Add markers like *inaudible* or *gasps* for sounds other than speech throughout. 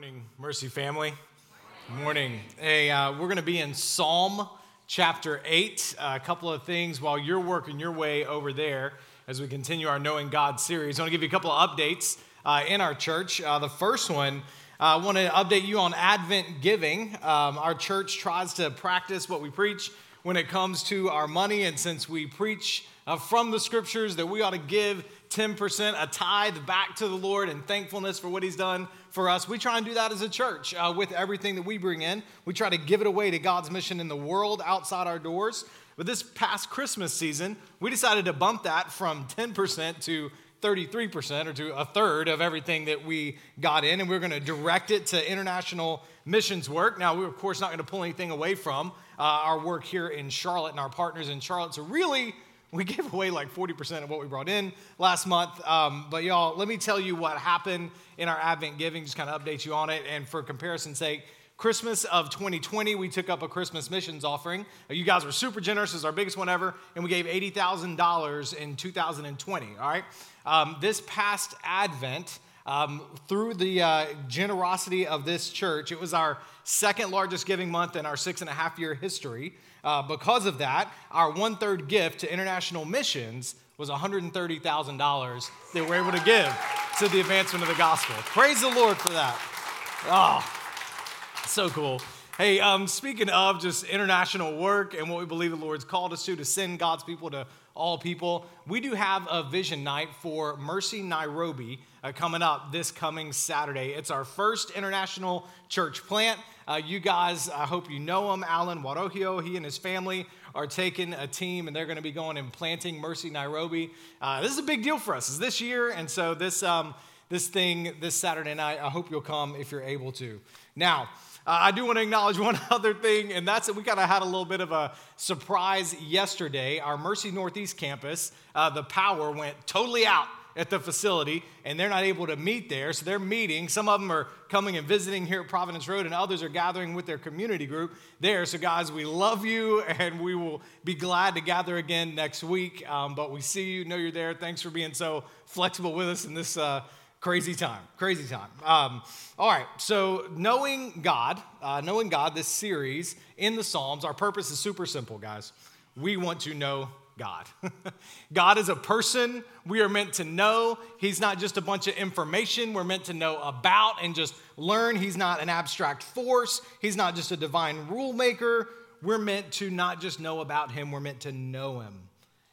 morning, Mercy family. Good morning. Hey, uh, we're going to be in Psalm chapter 8. Uh, a couple of things while you're working your way over there as we continue our Knowing God series. I want to give you a couple of updates uh, in our church. Uh, the first one, uh, I want to update you on Advent giving. Um, our church tries to practice what we preach when it comes to our money, and since we preach uh, from the scriptures that we ought to give 10%, a tithe back to the Lord and thankfulness for what He's done for us. We try and do that as a church uh, with everything that we bring in. We try to give it away to God's mission in the world outside our doors. But this past Christmas season, we decided to bump that from 10% to 33% or to a third of everything that we got in, and we're going to direct it to international missions work. Now, we're, of course, not going to pull anything away from uh, our work here in Charlotte and our partners in Charlotte. So, really, we *laughs* gave away like 40% of what we brought in last month. Um, but y'all, let me tell you what happened in our Advent giving, just kind of update you on it. And for comparison's sake, Christmas of 2020, we took up a Christmas missions offering. Uh, you guys were super generous, it's our biggest one ever, and we gave $80,000 in 2020, all right? Um, this past Advent, um, through the uh, generosity of this church, it was our second largest giving month in our six and a half year history. Uh, because of that, our one third gift to international missions was $130,000 that we're able to give to the advancement of the gospel. Praise the Lord for that. Oh, so cool. Hey, um, speaking of just international work and what we believe the Lord's called us to, to send God's people to all people, we do have a vision night for Mercy Nairobi uh, coming up this coming Saturday. It's our first international church plant. Uh, you guys, I hope you know him, Alan Warohio. He and his family are taking a team and they're going to be going and planting Mercy Nairobi. Uh, this is a big deal for us. It's this year, and so this, um, this thing this Saturday night, I hope you'll come if you're able to. Now, uh, I do want to acknowledge *laughs* one other thing, and that's that we kind of had a little bit of a surprise yesterday. Our Mercy Northeast campus, uh, the power went totally out at the facility and they're not able to meet there. So they're meeting. Some of them are coming and visiting here at Providence Road, and others are gathering with their community group there. So, guys, we love you *laughs* and we will be glad to gather again next week. Um, but we see you, know you're there. Thanks for being so flexible with us in this. Uh, crazy time crazy time um, all right so knowing god uh, knowing god this series in the psalms our purpose is super simple guys we want to know God. *laughs* God is a person we are meant to know. He's not just a bunch of information we're meant to know about and just learn. He's not an abstract force. He's not just a divine rule maker. We're meant to not just know about him, we're meant to know him.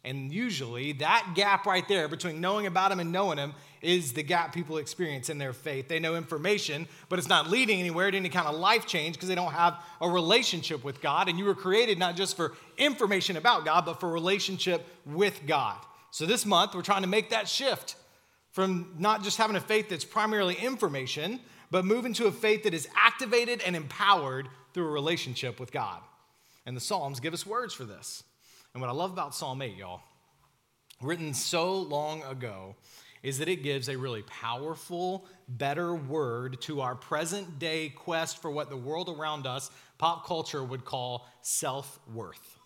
And usually, that gap right there between knowing about him and knowing him is the gap people experience in their faith. They know information, but it's not leading anywhere to any kind of life change because they don't have a relationship with God. And you were created not just for information about God, but for relationship with God. So this month, we're trying to make that shift from not just having a faith that's primarily information, but moving to a faith that is activated and empowered through a relationship with God. And the Psalms give us words for this. And what I love about Psalm 8, y'all, written so long ago, is that it gives a really powerful, better word to our present day quest for what the world around us, pop culture, would call self worth.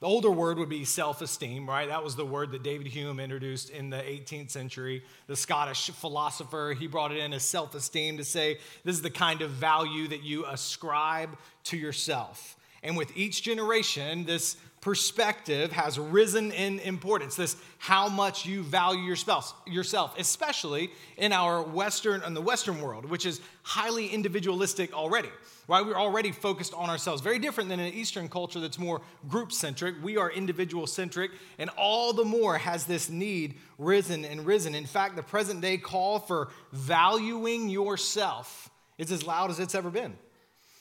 The older word would be self esteem, right? That was the word that David Hume introduced in the 18th century. The Scottish philosopher, he brought it in as self esteem to say this is the kind of value that you ascribe to yourself. And with each generation, this perspective has risen in importance. This how much you value your spouse, yourself, especially in our Western in the Western world, which is highly individualistic already. Right? We're already focused on ourselves. Very different than an Eastern culture that's more group centric. We are individual centric, and all the more has this need risen and risen. In fact, the present day call for valuing yourself is as loud as it's ever been.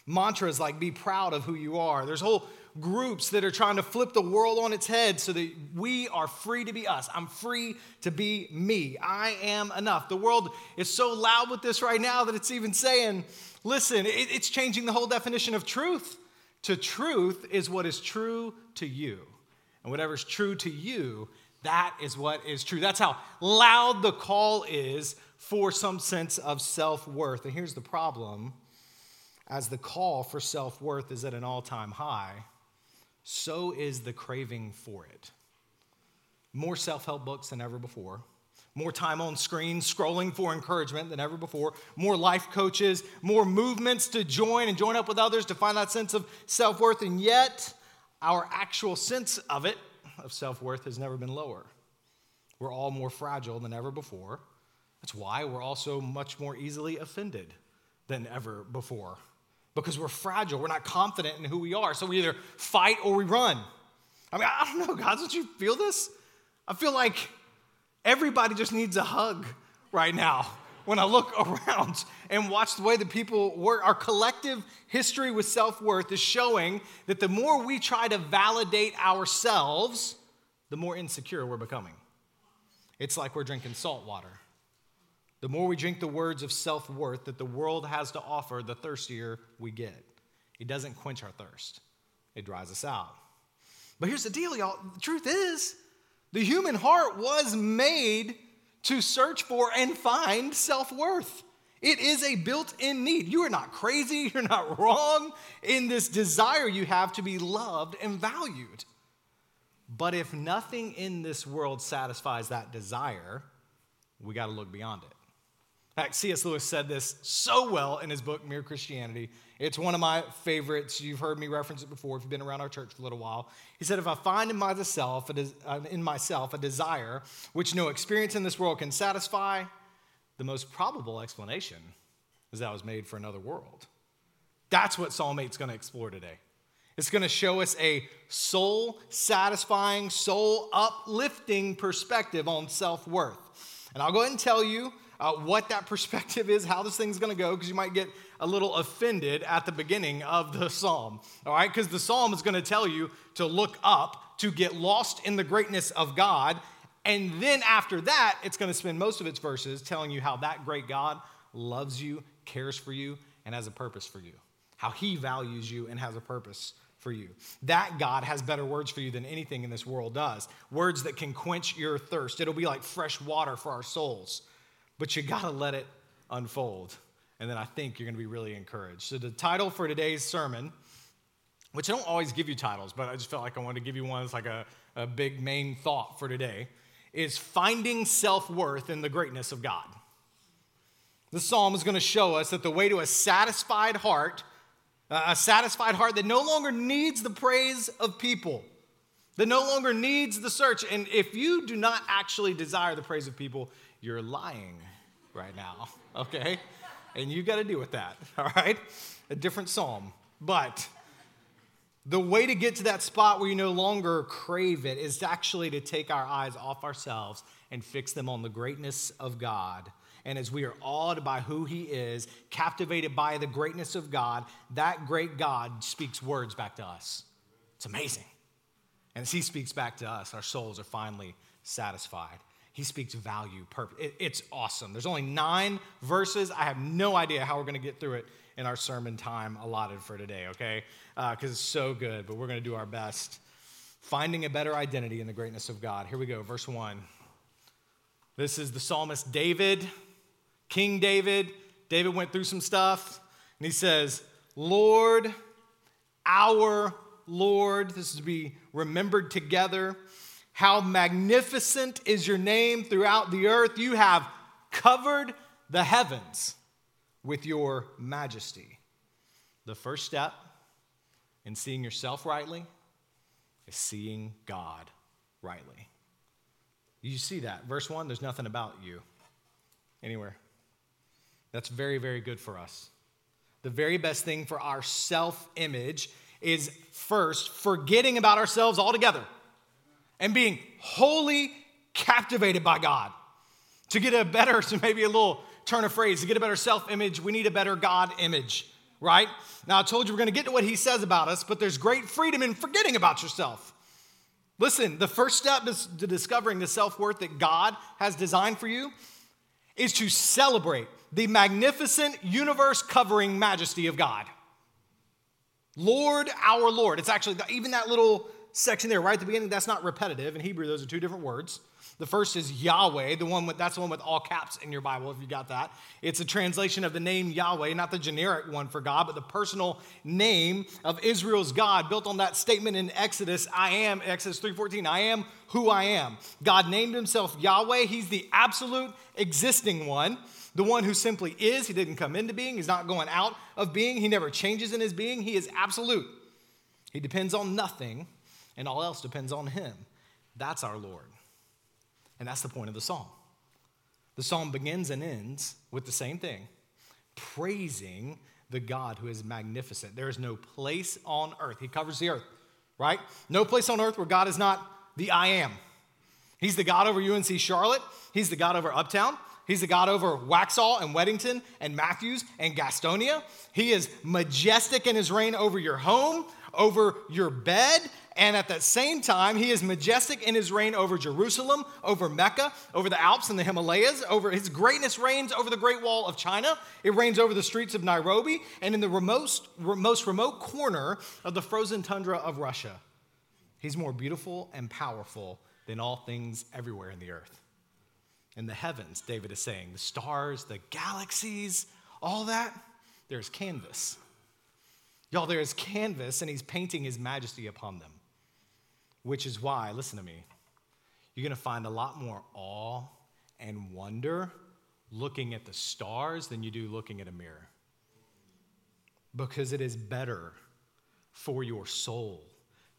Mantras like be proud of who you are. There's whole groups that are trying to flip the world on its head so that we are free to be us. I'm free to be me. I am enough. The world is so loud with this right now that it's even saying, listen, it's changing the whole definition of truth. To truth is what is true to you. And whatever's true to you, that is what is true. That's how loud the call is for some sense of self worth. And here's the problem as the call for self worth is at an all time high so is the craving for it. More self help books than ever before, More time on screens, scrolling for encouragement than ever before. More life coaches, more movements to join and join up with others to find that sense of self worth. And yet, our actual sense of it, of self worth, has never been lower. We're all more fragile than ever before. That's why we're also much more easily offended than ever before. Because we're fragile, we're not confident in who we are. So we either fight or we run. I mean, I don't know, guys, don't you feel this? I feel like everybody just needs a hug right now when I look *laughs* around and watch the way that people work. Our collective history with self worth is showing that the more we try to validate ourselves, the more insecure we're becoming. It's like we're drinking salt water. The more we drink the words of self worth that the world has to offer, the thirstier we get. It doesn't quench our thirst, it dries us out. But here's the deal, y'all. The truth is, the human heart was made to search for and find self worth. It is a built in need. You are not crazy, *laughs* you're not wrong in this desire you have to be loved and valued. But if nothing in this world satisfies that desire, we got to look beyond it. Fact, C.S. Lewis said this so well in his book, Mere Christianity. It's one of my favorites. You've heard me reference it before if you've been around our church for a little while. He said, If I find in myself, uh, in myself a desire which no experience in this world can satisfy, the most probable explanation is that I was made for another world. That's what Psalm 8 is going to explore today. It's going to show us a soul satisfying, soul uplifting perspective on self worth. And I'll go ahead and tell you uh, what that *laughs* perspective is, how this thing's going to go, because you might get a little offended at the beginning of the psalm. All right? Because the psalm is going to tell you to look up, to get lost in the greatness of God. And then after that, it's going to spend most of its verses telling you how that great God loves you, cares for you, and has a purpose for you. How he values you and has a purpose for you. That God has better words for you than anything in this world does. Words that can quench your thirst. It'll be like fresh water for our souls. But you got to let it unfold. And then I think you're going to be really encouraged. So, the title for today's sermon, which I don't always give you titles, but I just felt like I wanted to give you one that's like a, a big main thought for today, is Finding Self Worth in the Greatness of God. The psalm is going to show us that the way to a satisfied heart a satisfied heart that no longer needs the praise of people, that no longer needs the search. And if you do not actually desire the praise of people, you're lying right now, *laughs* okay? And you got to deal with that, *laughs* all right? A different psalm. But the way to get to that spot where you no longer crave it is actually to take our eyes off ourselves and fix them on the greatness of God and as we are awed by who he is, captivated by the greatness of God, that great God speaks words back to us. It's amazing. And as he speaks back to us, our souls are finally satisfied. He speaks value, purpose. it's awesome. There's only nine verses. I have no idea how we're going to get through it in our sermon time allotted for today, okay? Because uh, it's so good, but we're going to do our best. Finding a better identity in the greatness of God. Here we go, verse one. This is the psalmist David King David, David went through some stuff, and he says, Lord, our Lord, this is to be remembered together. How magnificent is your name throughout the earth. You have covered the heavens with your majesty. The first step in seeing yourself rightly is seeing God rightly. You see that. Verse 1 there's nothing about you anywhere. That's very, very good for us. The very best thing for our self image is first forgetting about ourselves altogether and being wholly captivated by God. To get a better, so *laughs* maybe a little turn of phrase, to get a better self image, we need a better God image, right? Now, I told you we're gonna get to what he says about us, but there's great freedom in forgetting about yourself. Listen, the first step is to discovering the self worth that God has designed for you is to celebrate the magnificent universe covering majesty of God. Lord, our Lord. It's actually, even that little section there right at the beginning, that's not repetitive. In Hebrew, those are two different words. The first is Yahweh, the one with, that's the one with all caps in your Bible, if you got that. It's a translation of the name Yahweh, not the generic one for God, but the personal name of Israel's God, built on that statement in Exodus, I am, Exodus 3.14, I am who I am. God named himself Yahweh. He's the absolute existing one, the one who simply is. He didn't come into being. He's not going out of being. He never changes in his being. He is absolute. He depends on nothing, and all else depends on him. That's our Lord. And that's the point of the psalm. The psalm begins and ends with the same thing praising the God who is magnificent. There is no place on earth. He covers the earth, right? No place on earth where God is not the I am. He's the God over UNC Charlotte, He's the God over Uptown. He's the God over Waxhaw and Weddington and Matthews and Gastonia. He is majestic in his reign over your home, over your bed, and at the same time, he is majestic in his reign over Jerusalem, over Mecca, over the Alps and the Himalayas, over his greatness reigns over the Great Wall of China. It reigns over the streets of Nairobi and in the remote, most remote corner of the frozen tundra of Russia. He's more beautiful and powerful than all things everywhere in the earth. In the heavens, David is saying, the stars, the galaxies, all that, there's canvas. Y'all, there is canvas, and he's painting his majesty upon them. Which is why, listen to me, you're going to find a lot more awe and wonder looking at the stars than you do looking at a mirror. Because it is better for your soul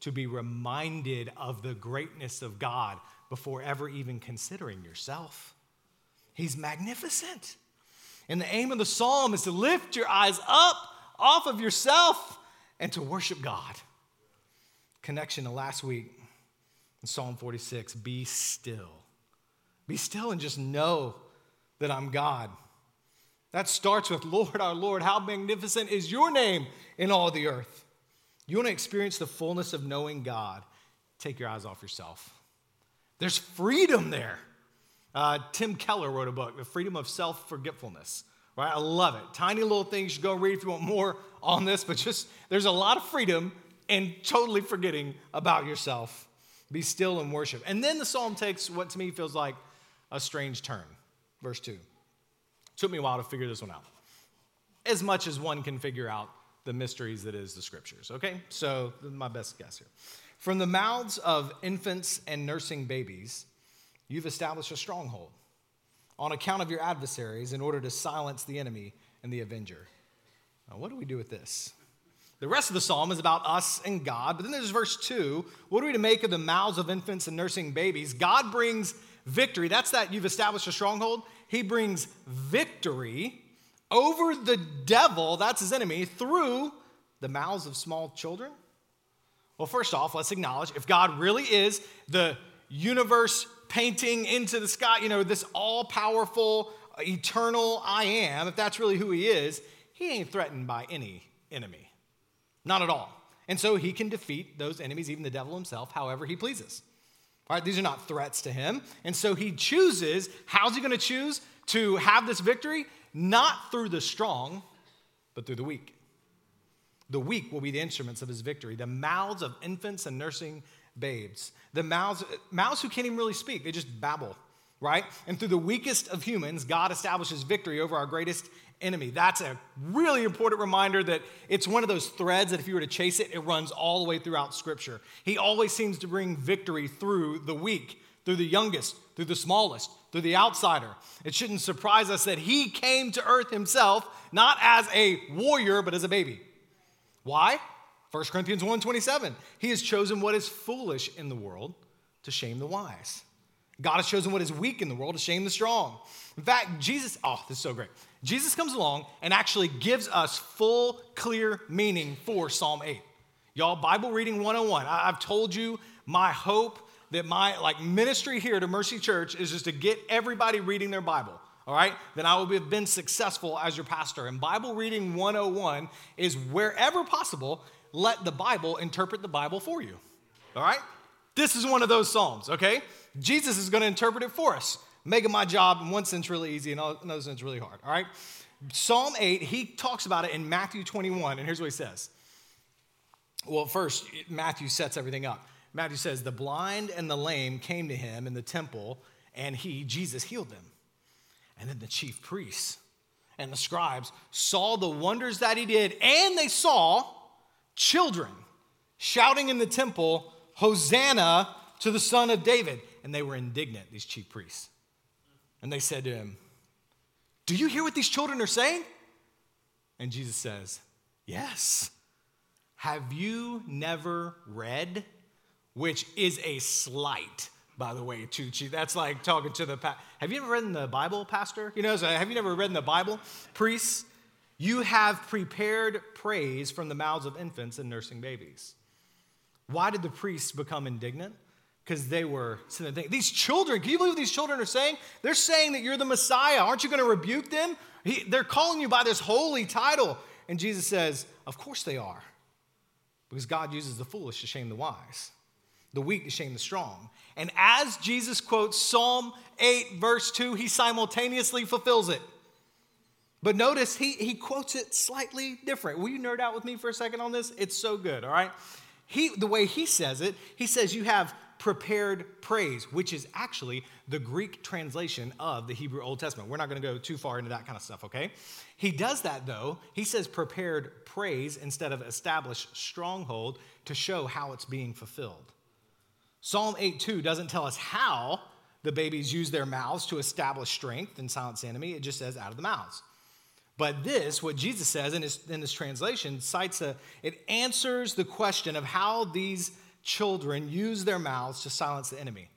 to be reminded of the greatness of God before ever even considering yourself. He's magnificent. And the aim of the psalm is to lift your eyes up off of yourself and to worship God. Connection to last week in Psalm 46 be still. Be still and just know that I'm God. That starts with, Lord, our Lord, how magnificent is your name in all the earth. You want to experience the fullness of knowing God, take your eyes off yourself. There's freedom there. Uh, Tim Keller wrote a book, The Freedom of Self Forgetfulness. Right? I love it. Tiny little things. You should go read if you want more on this, but just there's a lot of freedom in totally forgetting about yourself. Be still and worship. And then the psalm takes what to me feels like a strange turn. Verse 2. Took me a while to figure this one out. As much as one can figure out the mysteries that is the scriptures, okay? So, my best guess here. From the mouths of infants and nursing babies, you've established a stronghold on account of your adversaries in order to silence the enemy and the avenger. Now, what do we do with this? The rest of the psalm is about us and God, but then there's verse 2. What are we to make of the mouths of infants and nursing babies? God brings victory. That's that you've established a stronghold. He brings victory over the devil, that's his enemy, through the mouths of small children. Well, first off, let's acknowledge if God really is the universe painting into the sky, you know, this all powerful, eternal I am, if that's really who he is, he ain't threatened by any enemy. Not at all. And so he can defeat those enemies, even the devil himself, however he pleases. All right, these are not threats to him. And so he chooses, how's he going to choose to have this victory? Not through the strong, but through the weak. The weak will be the instruments of his victory. The mouths of infants and nursing babes. The mouths, mouths who can't even really speak, they just babble, right? And through the weakest of humans, God establishes victory over our greatest enemy. That's a really important reminder that it's one of those threads that if you were to chase it, it runs all the way throughout Scripture. He always seems to bring victory through the weak, through the youngest, through the smallest, through the outsider. It shouldn't surprise us that he came to earth himself, not as a warrior, but as a baby. Why? 1 Corinthians 1:27. He has chosen what is foolish in the world to shame the wise. God has chosen what is weak in the world to shame the strong. In fact, Jesus, oh, this is so great. Jesus comes along and actually gives us full, clear meaning for Psalm 8. Y'all, Bible reading 101. I, have told you my hope that my like ministry here to Mercy Church is just to get everybody reading their Bible. All right, then I will have been successful as your pastor. And Bible reading 101 is wherever possible, let the Bible interpret the Bible for you. All right? This is one of those Psalms, okay? Jesus is going to interpret it for us, making my job in one sense really easy and another sense really hard, all right? Psalm 8, he talks about it in Matthew 21, and here's what he says. Well, first, Matthew sets everything up. Matthew says, The blind and the lame came to him in the temple, and he, Jesus, healed them. And then the chief priests and the scribes saw the wonders that he did, and they saw children shouting in the temple, Hosanna to the Son of David. And they were indignant, these chief priests. And they said to him, Do you hear what these children are saying? And Jesus says, Yes. Have you never read? Which is a slight, by the way, Chuchi. That's like talking to the. Pa- have you ever read in the Bible, Pastor? You know, so have you never read in the Bible, priests? You have prepared praise from the mouths of infants and nursing babies. Why did the priests become indignant? Because they were thinking, these children, can you believe these children are saying? They're saying that you're the Messiah. Aren't you going to rebuke them? He, they're calling you by this holy title. And Jesus says, Of course they are. Because God uses the foolish to shame the wise, the weak to shame the strong. And as Jesus quotes Psalm 8, verse 2, he simultaneously fulfills it. But notice he, he quotes it slightly different. Will you nerd out with me for a second on this? It's so good, all right? He, the way he says it, he says you have prepared praise, which is actually the Greek translation of the Hebrew Old Testament. We're not going to go too far into that kind of stuff, okay? He does that though. He says prepared praise instead of established stronghold to show how it's being fulfilled. Psalm 8:2 doesn't tell us how the babies use their mouths to establish strength and silence the enemy. It just says out of the mouths. But this, what Jesus says in, his, in this translation, cites a, it answers the question of how these children use their mouths to silence the enemy.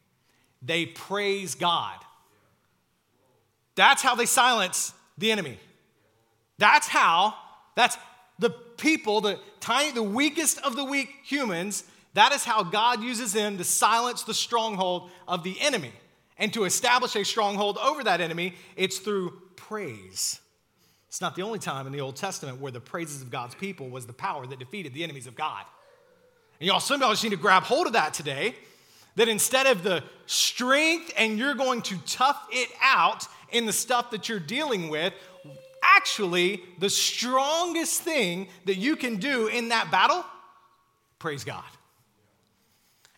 They praise God. That's how they silence the enemy. That's how, that's the people, the tiny, the weakest of the weak humans, that is how God uses them to silence the stronghold of the enemy. And to establish a stronghold over that enemy, it's through praise. It's not the only time in the Old Testament where the praises of God's people was the power that defeated the enemies of God. And y'all, some of y'all just need to grab hold of that today. That instead of the strength and you're going to tough it out in the stuff that you're dealing with, actually, the strongest thing that you can do in that battle, praise God.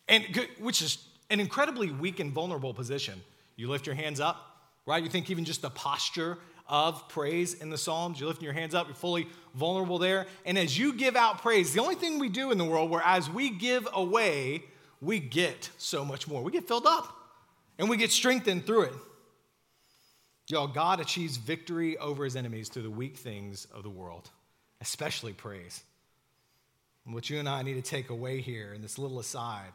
And which is an incredibly weak and vulnerable position. You lift your hands up, right? You think even just the posture of praise in the Psalms. You're lifting your hands up, you're fully vulnerable there. And as you give out praise, the only thing we do in the world where as we give away, we get so much more. We get filled up and we get strengthened through it. Y'all, God achieves victory over his enemies through the weak things of the world, especially praise. And what you and I need to take away here in this little aside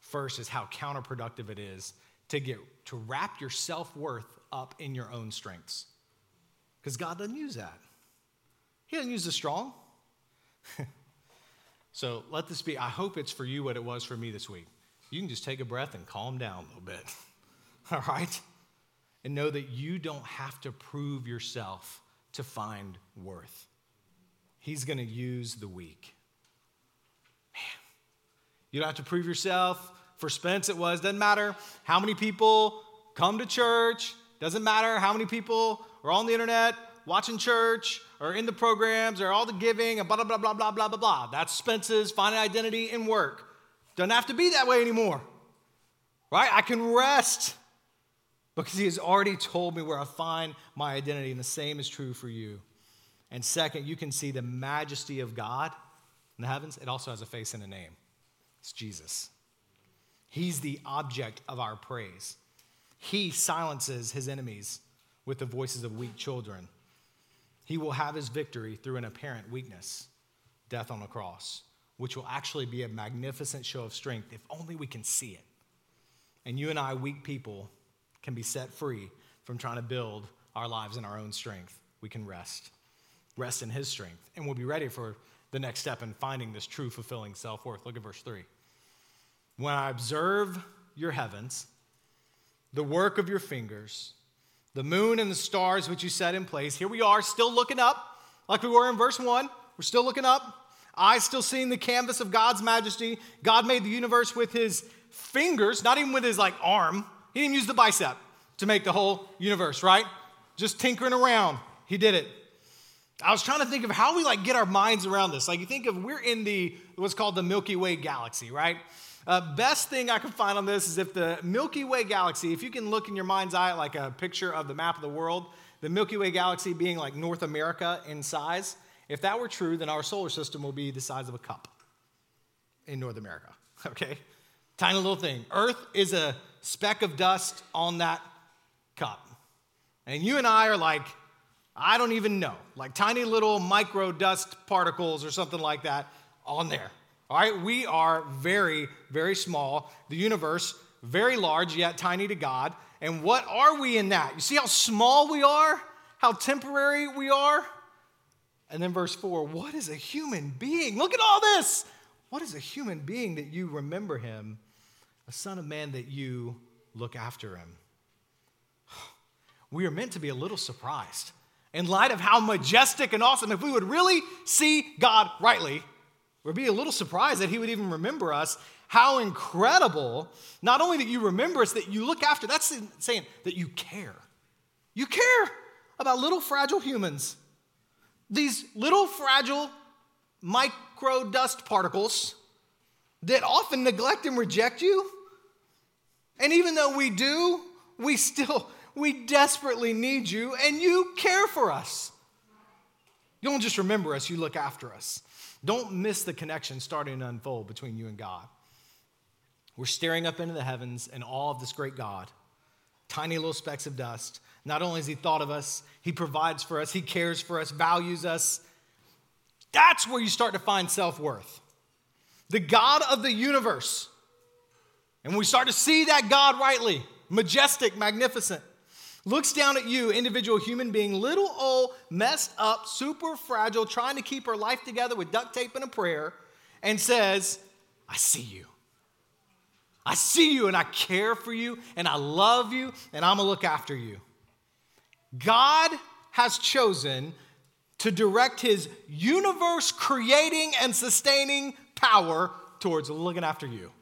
first is how counterproductive it is to get to wrap your self-worth up in your own strengths. Because God doesn't use that. He doesn't use the strong. *laughs* so let this be, I hope it's for you what it was for me this week. You can just take a breath and calm down a little bit. *laughs* All right? And know that you don't have to prove yourself to find worth. He's going to use the weak. Man, you don't have to prove yourself. For Spence, it was, doesn't matter how many people come to church, doesn't matter how many people are on the internet watching church or in the programs or all the giving and blah, blah, blah, blah, blah, blah, blah, blah. That's Spence's finding identity in work. Doesn't have to be that way anymore, right? I can rest because he has already told me where I find my identity, and the same is true for you. And second, you can see the majesty of God in the heavens. It also has a face and a name it's Jesus. He's the object of our praise. He silences his enemies with the voices of weak children. He will have his victory through an apparent weakness, death on the cross, which will actually be a magnificent show of strength if only we can see it. And you and I, weak people, can be set free from trying to build our lives in our own strength. We can rest, rest in his strength, and we'll be ready for the next step in finding this true, fulfilling self worth. Look at verse 3. When I observe your heavens, the work of your fingers, the moon and the stars which you set in place. Here we are, still looking up, like we were in verse 1. We're still looking up. Eyes still seeing the canvas of God's majesty. God made the universe with his fingers, not even with his like arm. He didn't use the bicep to make the whole universe, right? Just tinkering around. He did it. I was trying to think of how we like get our minds around this. Like you think of we're in the what's called the Milky Way galaxy, right? Uh, best thing I can find on this is if the Milky Way galaxy, if you can look in your mind's eye like a picture of the map of the world, the Milky Way galaxy being like North America in size, if that were true, then our solar system will be the size of a cup in North America, *laughs* okay? Tiny little thing. Earth is a speck of dust on that cup. And you and I are like, I don't even know, like tiny little micro dust particles or something like that on there. All right, we are very, very small. The universe, very large, yet tiny to God. And what are we in that? You see how small we are? How temporary we are? And then verse 4 what is a human being? Look at all this. What is a human being that you remember him? A son of man that you look after him. *sighs* We are meant to be a little surprised in light of how majestic and awesome. If we would really see God rightly, we'd be a little surprised that he would even remember us. How incredible, not only that you remember us, that you look after, that's saying that you care. You care about little fragile humans these little fragile micro dust particles that often neglect and reject you. And even though we do, we still, we desperately need you and you care for us. You don't just remember us, you look after us. Don't miss the connection starting to unfold between you and God. We're staring up into the heavens in awe of this great God, tiny little specks of dust not only has He thought of us, He provides for us, He cares for us, values us. That's where you start to find self worth. The God of the universe. And we start to see that God rightly, majestic, magnificent, looks down at you, individual human being, little old, messed up, super fragile, trying to keep her life together with duct tape and a prayer, and says, I see you. I see you and I care for you and I love you and I'm gonna look after you. God has chosen to direct his universe creating and sustaining power towards looking after you.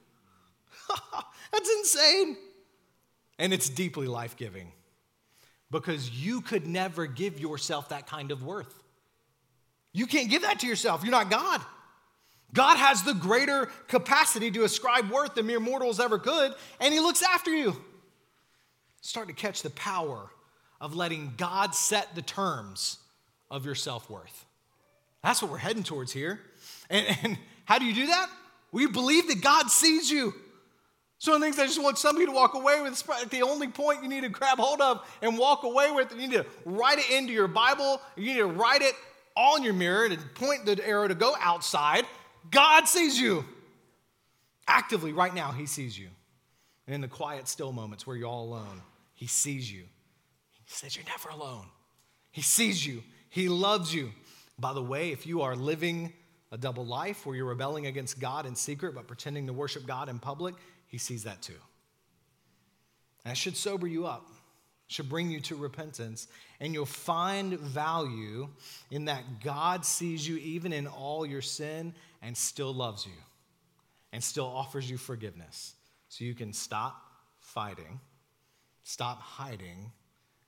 *laughs* That's insane. And it's deeply life giving because you could never give yourself that kind of worth. You can't give that to yourself. You're not God. God has the greater capacity to ascribe worth than mere mortals ever could, and He looks after you. Start to catch the power of letting God set the terms of your self worth. That's what we're heading towards here. And, and, how do you do that? We believe that God sees you. So, the things I just want somebody to walk away with, the only point you need to grab hold of and walk away with, you need to write it into your Bible, you need to write it all on your mirror and point the arrow to go outside. God sees you. Actively, right now, He sees you. And in the quiet, still moments where you're all alone, He sees you. He says, You're never alone. He sees you, He loves you. By the way, if you are living a double life where you're rebelling against God in secret but pretending to worship God in public, He sees that too. That should sober you up, should bring you to repentance, and you'll find value in that God sees you even in all your sin and still loves you and still offers you forgiveness. So you can stop fighting, stop hiding,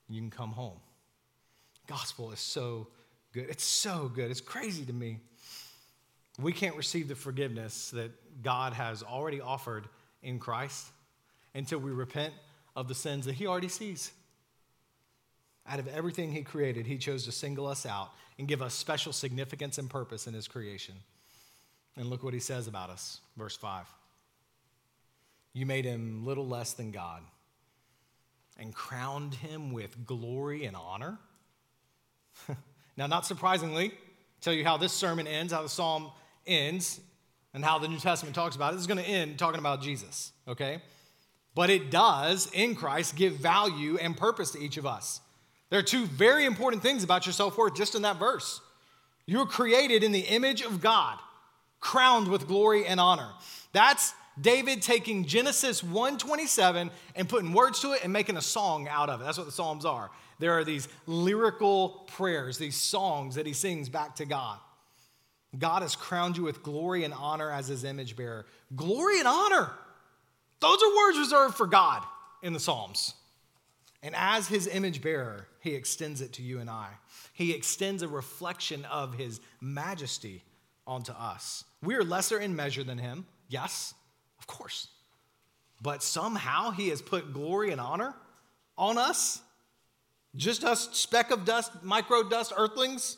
you can come home. Gospel is so good. It's so good. It's crazy to me. We can't receive the forgiveness that God has already offered in Christ until we repent of the sins that He already sees. Out of everything He created, He chose to single us out and give us special significance and purpose in His creation. And look what He says about us, verse 5. You made Him little less than God and crowned him with glory and honor. *laughs* now, not surprisingly, tell you how this sermon ends, how the psalm ends, and how the New Testament talks about it. This is going to end talking about Jesus, okay? But it does, in Christ, give value and purpose to each of us. There are two very important things about your self worth just in that verse. You were created in the image of God, crowned with glory and honor. That's David taking Genesis 127 and putting words to it and making a song out of it. That's what the Psalms are. There are these lyrical prayers, these songs that he sings back to God. God has crowned you with glory and honor as his image bearer. Glory and honor. Those are words reserved for God in the Psalms. And as his image bearer, he extends it to you and I. He extends a reflection of his majesty onto us. We are lesser in measure than him, yes. Of course. But somehow he has put glory and honor on us, just us speck of dust, micro dust earthlings.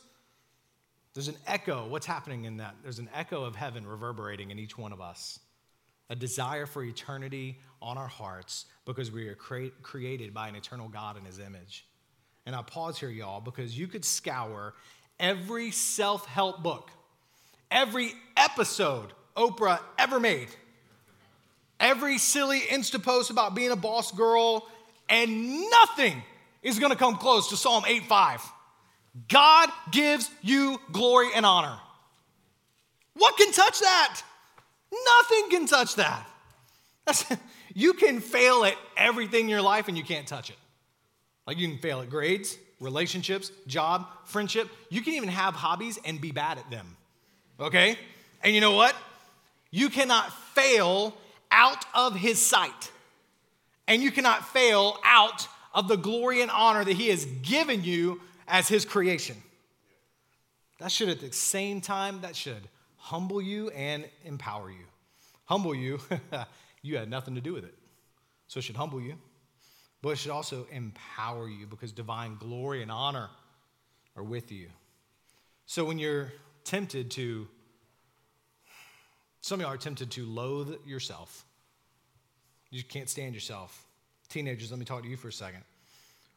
There's an echo. What's happening in that? There's an echo of heaven reverberating in each one of us. A desire for eternity on our hearts because we are cre- created by an eternal God in his image. And I pause here, y'all, because you could scour every self help book, every episode Oprah ever made, every silly Insta post about being a boss girl, and nothing is gonna come close to Psalm 8 5. God gives you glory and honor. What can touch that? Nothing can touch that. That's, *laughs* you can fail at everything in your life and you can't touch it. Like you can fail at grades, relationships, job, friendship. You can even have hobbies and be bad at them. Okay? And you know what? You cannot fail out of his sight. And you cannot fail out of the glory and honor that he has given you as his creation. That should, at the same time, that should humble you and empower you. Humble you, *laughs* you had nothing to do with it. So it should humble you, but it should also empower you because divine glory and honor are with you. So when you're tempted to, some of y'all are tempted to loathe yourself. You can't stand yourself. Teenagers, let me talk to you for a second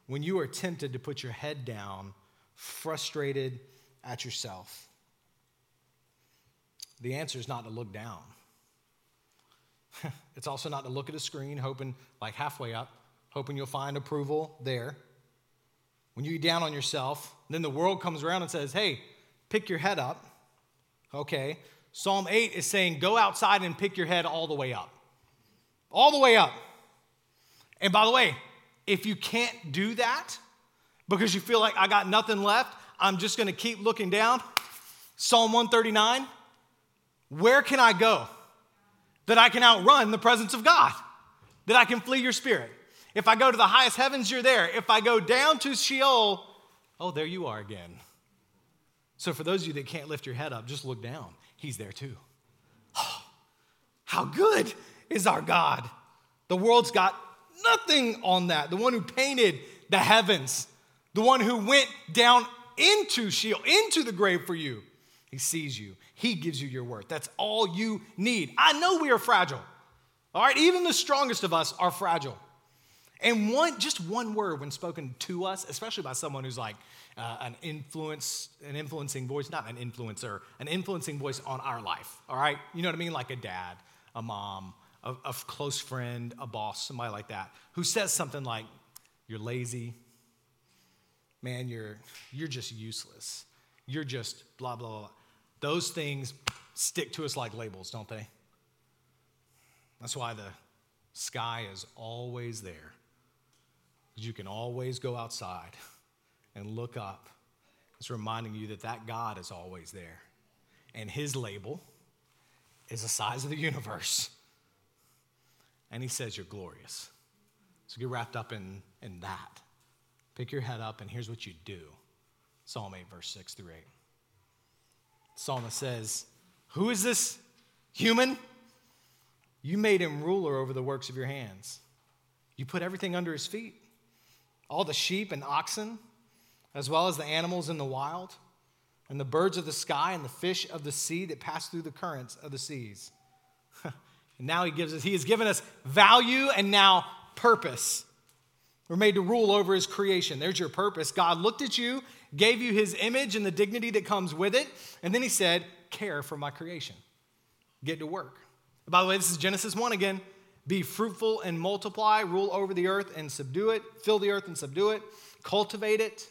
when you are tempted to put your head down, frustrated at yourself? The answer is not to look down. *laughs* it's also not to look at a screen, hoping, like halfway up, hoping you'll find approval there. When you get down on yourself, then the world comes around and says, hey, pick your head up. Okay. Psalm 8 is saying, go outside and pick your head all the way up. All the way up. And by the way, if you can't do that because you feel like I got nothing left, I'm just going to keep looking down. Psalm 139 Where can I go that I can outrun the presence of God? That I can flee your spirit? If I go to the highest heavens, you're there. If I go down to Sheol, oh, there you are again. So, for those of you that can't lift your head up, just look down. He's there too. Oh, *gasps* how good is our God? The world's got nothing on that. The one who painted the heavens, the one who went down into Sheol, into the grave for you. He sees you, He gives you your worth. That's all you need. I know we are fragile. All right, even the strongest of us are fragile. And one, just one word when spoken to us, especially by someone who's like uh, an influence, an influencing voice, not an influencer, an influencing voice on our life. All right, you know what I mean, like a dad, a mom, a, a close friend, a boss, somebody like that, who says something like, You're lazy, man, you're, you're just useless, you're just blah, blah, blah. Those things stick to us like labels, don't they? That's why the sky is always there. You can always go outside and look up. It's reminding you that that God is always there. And his label is the size of the universe and he says, You're glorious. So get wrapped up in, in that. Pick your head up, and here's what you do Psalm 8, verse 6 through 8. The psalmist says, Who is this human? You made him ruler over the works of your hands. You put everything under his feet all the sheep and oxen, as well as the animals in the wild, and the birds of the sky and the fish of the sea that pass through the currents of the seas. And now he gives us, he has given us value and now purpose. We're made to rule over his creation. There's your purpose. God looked at you, gave you his image and the dignity that comes with it, and then he said, Care for my creation. Get to work. By the way, this is Genesis 1 again. Be fruitful and multiply, rule over the earth and subdue it, fill the earth and subdue it, cultivate it.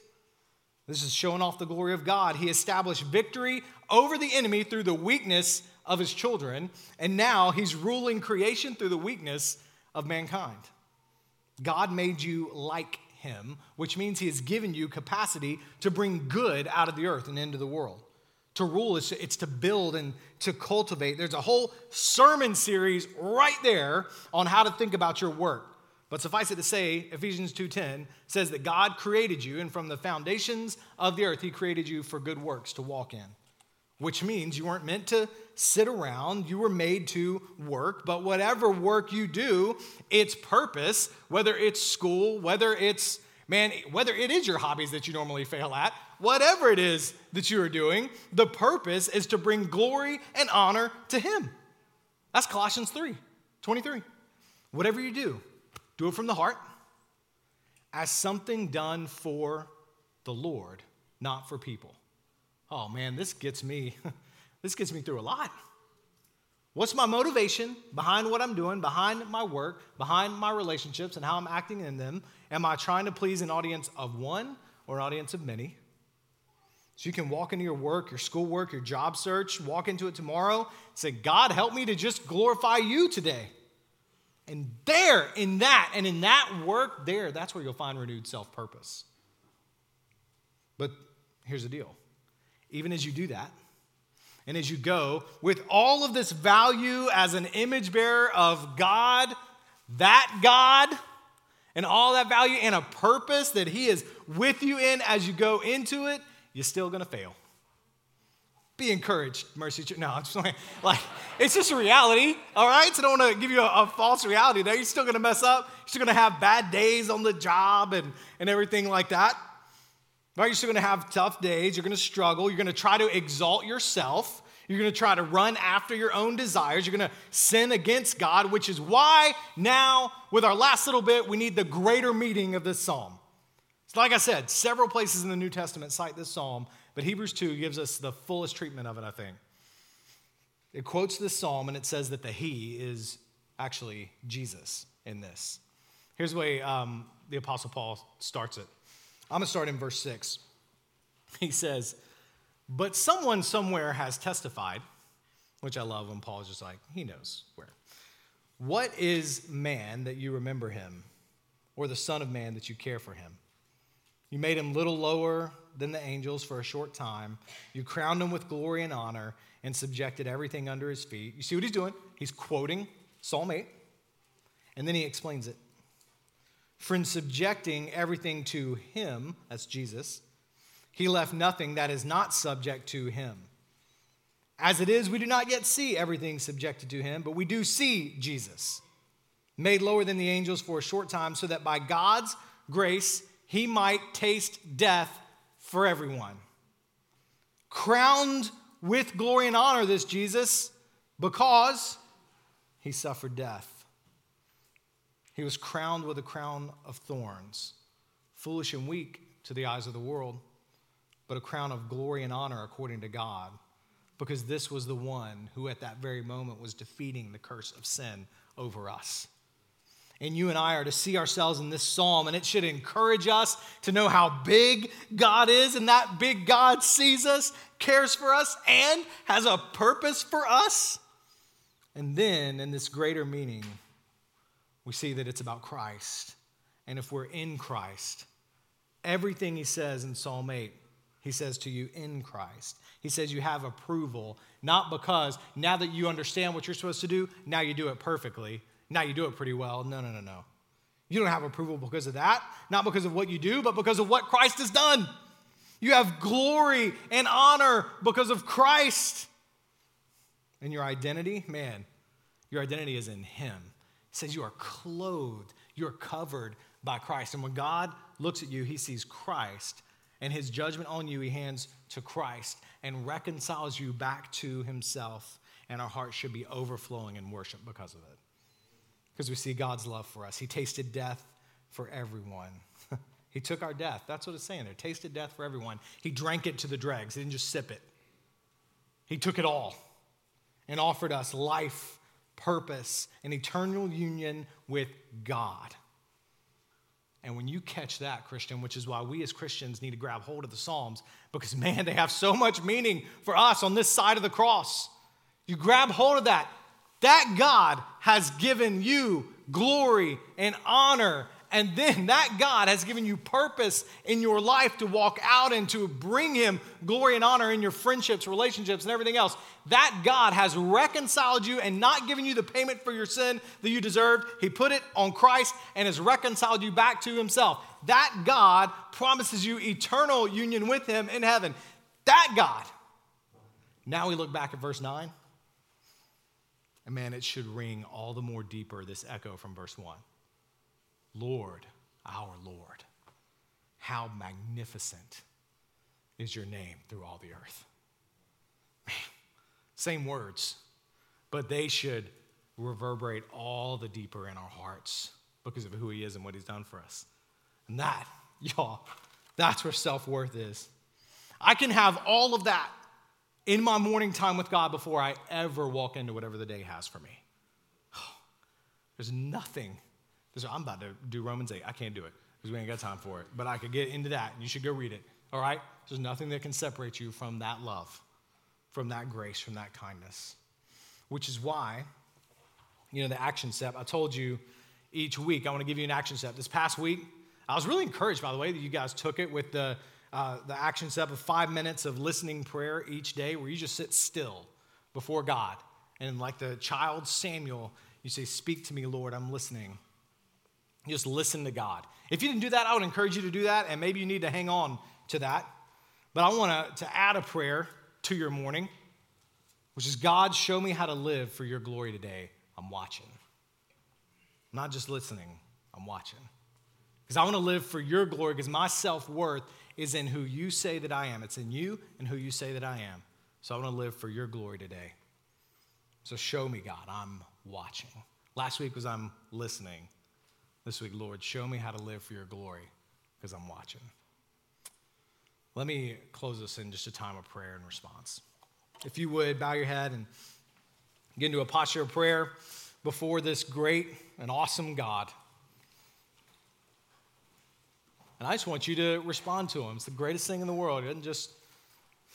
This is showing off the glory of God. He established victory over the enemy through the weakness of his children, and now he's ruling creation through the weakness of mankind. God made you like him, which means he has given you capacity to bring good out of the earth and into the world. To rule is it's to build and to cultivate. There's a whole sermon series right there on how to think about your work. But suffice it to say, Ephesians 2:10 says that God created you and from the foundations of the earth he created you for good works to walk in. Which means you weren't meant to sit around. You were made to work. But whatever work you do, its purpose, whether it's school, whether it's, man, whether it is your hobbies that you normally fail at, whatever it is that you are doing, the purpose is to bring glory and honor to Him. That's Colossians 3 23. Whatever you do, do it from the heart as something done for the Lord, not for people. Oh man, this gets me *laughs* this gets me through a lot. What's my motivation behind what I'm doing, behind my work, behind my relationships and how I'm acting in them? Am I trying to please an audience of one or an audience of many? So you can walk into your work, your schoolwork, your job search, walk into it tomorrow, say, God, help me to just glorify you today. And there, in that, and in that work, there, that's where you'll find renewed self purpose. But here's the deal even as you do that, and as you go, with all of this value as an image bearer of God, that God, and all that value and a purpose that He is with you in as you go into it, you're still gonna fail. Be encouraged, Mercy Church. No, I'm just like, *laughs* like, it's just a reality, all right? So I don't want to give you a, a, false reality there. You're still to mess up. You're still to have bad days on the job and, and everything like that. Right? You're still going to have tough days. You're going to struggle. You're going to try to exalt yourself. You're going to try to run after your own desires. You're going to sin against God, which is why now, with our last little bit, we need the greater meaning of this psalm. So, like I said, several places in the New Testament cite this psalm but Hebrews 2 gives us the fullest treatment of it, I think. It quotes this psalm and it says that the He is actually Jesus in this. Here's the way um, the Apostle Paul starts it. I'm going to start in verse 6. *laughs* He says, But someone somewhere has testified, which I love when Paul's just like, he knows where. What is man that you remember him, or the Son of Man that you care for him? You made him little lower than the angels for a short time. You crowned him with glory and honor and subjected everything under his feet. You see what he's doing? He's quoting Psalm 8, and then he explains it. For in subjecting everything to him, that's Jesus, he left nothing that is not subject to him. As it is, we do not yet see everything subjected to him, but we do see Jesus, made lower than the angels for a short time, so that by God's grace he might taste death for everyone. Crowned with glory and honor, this Jesus, because he suffered death. He was crowned with a crown of thorns, foolish and weak to the eyes of the world, but a crown of glory and honor according to God, because this was the one who at that very moment was defeating the curse of sin over us and you and I are to see ourselves in this psalm, and it should encourage us to know how big God is, and that big God sees us, cares for us, and has a purpose for us. And then, in this greater meaning, we see that it's about Christ. And if we're in Christ, everything he says in Psalm 8, he says to you in Christ. He says you have approval, not because now that you understand what you're supposed to do, now you do it perfectly now you do it pretty well. No, no, no, no. You don't have approval because of that, not because of what you do, but because of what Christ has done. You have glory and honor because of Christ. And your identity, man, your identity is in Him. Says you are clothed, you're covered by Christ. And when God looks at you, He sees Christ, and His judgment on you, He hands to Christ and reconciles you back to Himself. And our hearts should be overflowing in worship because of it because we see God's love for us. He tasted death for everyone. *laughs* he took our death. That's what it's saying there. Tasted death for everyone. He drank it to the dregs. He didn't just sip it. He took it all and offered us life, purpose, and eternal union with God. And when you catch that, Christian, which is why we as Christians need to grab hold of the Psalms, because *laughs* man, they have so much meaning for us on this side of the cross. You grab hold of that, that God has given you glory and honor. And then that God has given you purpose in your life to walk out and to bring Him glory and honor in your friendships, relationships, and everything else. That God has reconciled you and not given you the payment for your sin that you deserved. He put it on Christ and has reconciled you back to Himself. That God promises you eternal union with Him in heaven. That God Now we look back at verse 9. And man, it should ring all the more deeper this echo from verse 1. Lord, our Lord, how magnificent is your name through all the earth. Man, same words, but they should reverberate all the deeper in our hearts because of who he is and what he's done for us. And that, *laughs* y'all, that's where self worth is. I can have all of that in my morning time with God before I ever walk into whatever the day has for me. *sighs* There's nothing. There's, I'm about to do Romans 8. I can't do it because we ain't got time for it. But I could get into that. You should go read it. All right? There's nothing that can separate you from that love, from that grace, from that kindness. Which is why, you know, the action step, I told you each week, I want to give you an action step. This past week, I was really encouraged, by the way, that you guys took it with the, uh, the action step of five minutes of listening prayer each day where you just sit still before God. And like the child Samuel, you say, Speak to me, Lord, I'm listening. Just listen to God. If you didn't do that, I would encourage you to do that, and maybe you need to hang on to that. But I want to add a prayer to your morning, which is God, show me how to live for your glory today. I'm watching. I'm not just listening, I'm watching. Because I want to live for your glory, because my self worth is in who you say that I am. It's in you and who you say that I am. So I want to live for your glory today. So show me, God, I'm watching. Last week was I'm listening. This week, Lord, show me how to live for your glory because I'm watching. Let me close this in just a time of prayer and response. If you would, bow your head and get into a posture of prayer before this great and awesome God. And I just want you to respond to him. It's the greatest thing in the world. He doesn't just,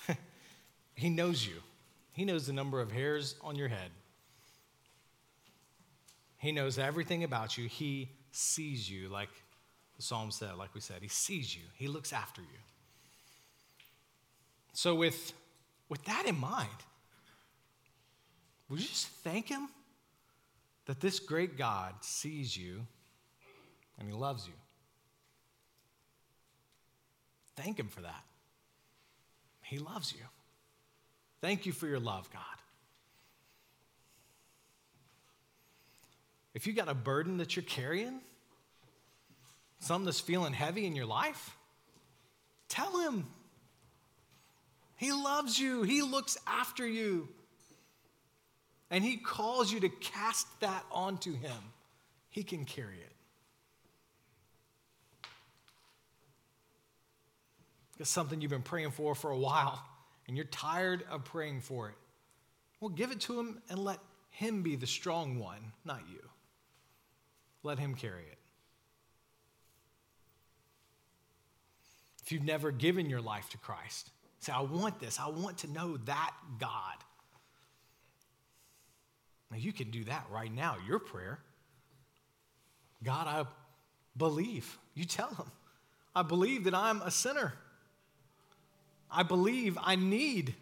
*laughs* he knows you. He knows the number of hairs on your head. He knows everything about you. He sees you, like the psalm said, like we said. He sees you, He looks after you. So, with, with that in mind, would you just thank Him that this great God sees you and He loves you? Thank Him for that. He loves you. Thank you for your love, God. If you got a burden that you're carrying, something that's feeling heavy in your life, tell Him. He loves you, He looks after you. And He calls you to cast that onto Him. He can carry it. It's something you've been praying for for a while and you're tired of praying for it. Well, give it to Him and let Him be the strong one, not you. Let Him carry it. If you've never given your life to Christ, say, I want this. I want to know that God. Now, you can do that right now, your prayer. God, I believe. You tell Him, I believe that I'm a sinner. I believe I need.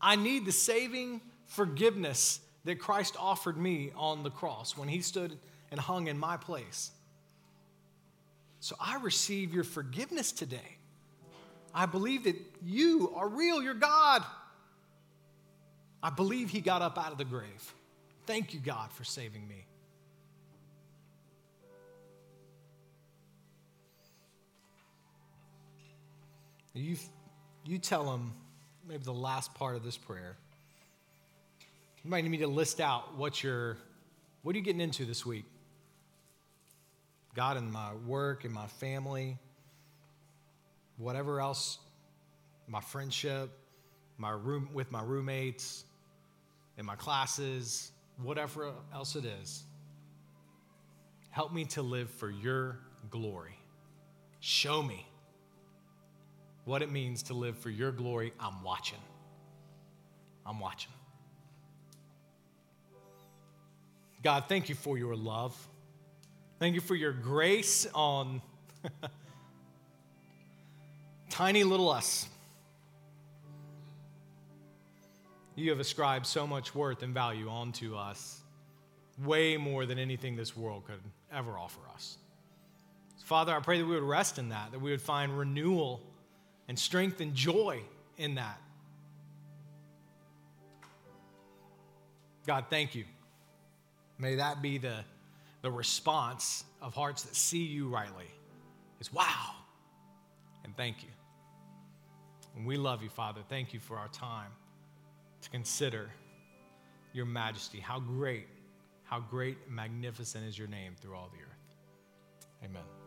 I need the saving forgiveness that Christ offered me on the cross when he stood and hung in my place. So I receive your forgiveness today. I believe that you are real, you're God. I believe he got up out of the grave. Thank you, God, for saving me. You, you tell them maybe the last part of this prayer. You might need me to list out what you're, what are you getting into this week? God and my work, and my family, whatever else, my friendship, my room with my roommates, in my classes, whatever else it is. Help me to live for your glory. Show me what it means to live for your glory, I'm watching. I'm watching. God, thank you for your love. Thank you for your grace on *laughs* tiny little us. You have ascribed so much worth and value onto us, way more than anything this world could ever offer us. Father, I pray that we would rest in that, that we would find renewal and strength and joy in that. God, thank you May that be the, the response of hearts that see you rightly. Is wow. And thank you. And we love you, Father. Thank you for our time to consider your majesty. How great, how great magnificent is your name through all the earth. Amen.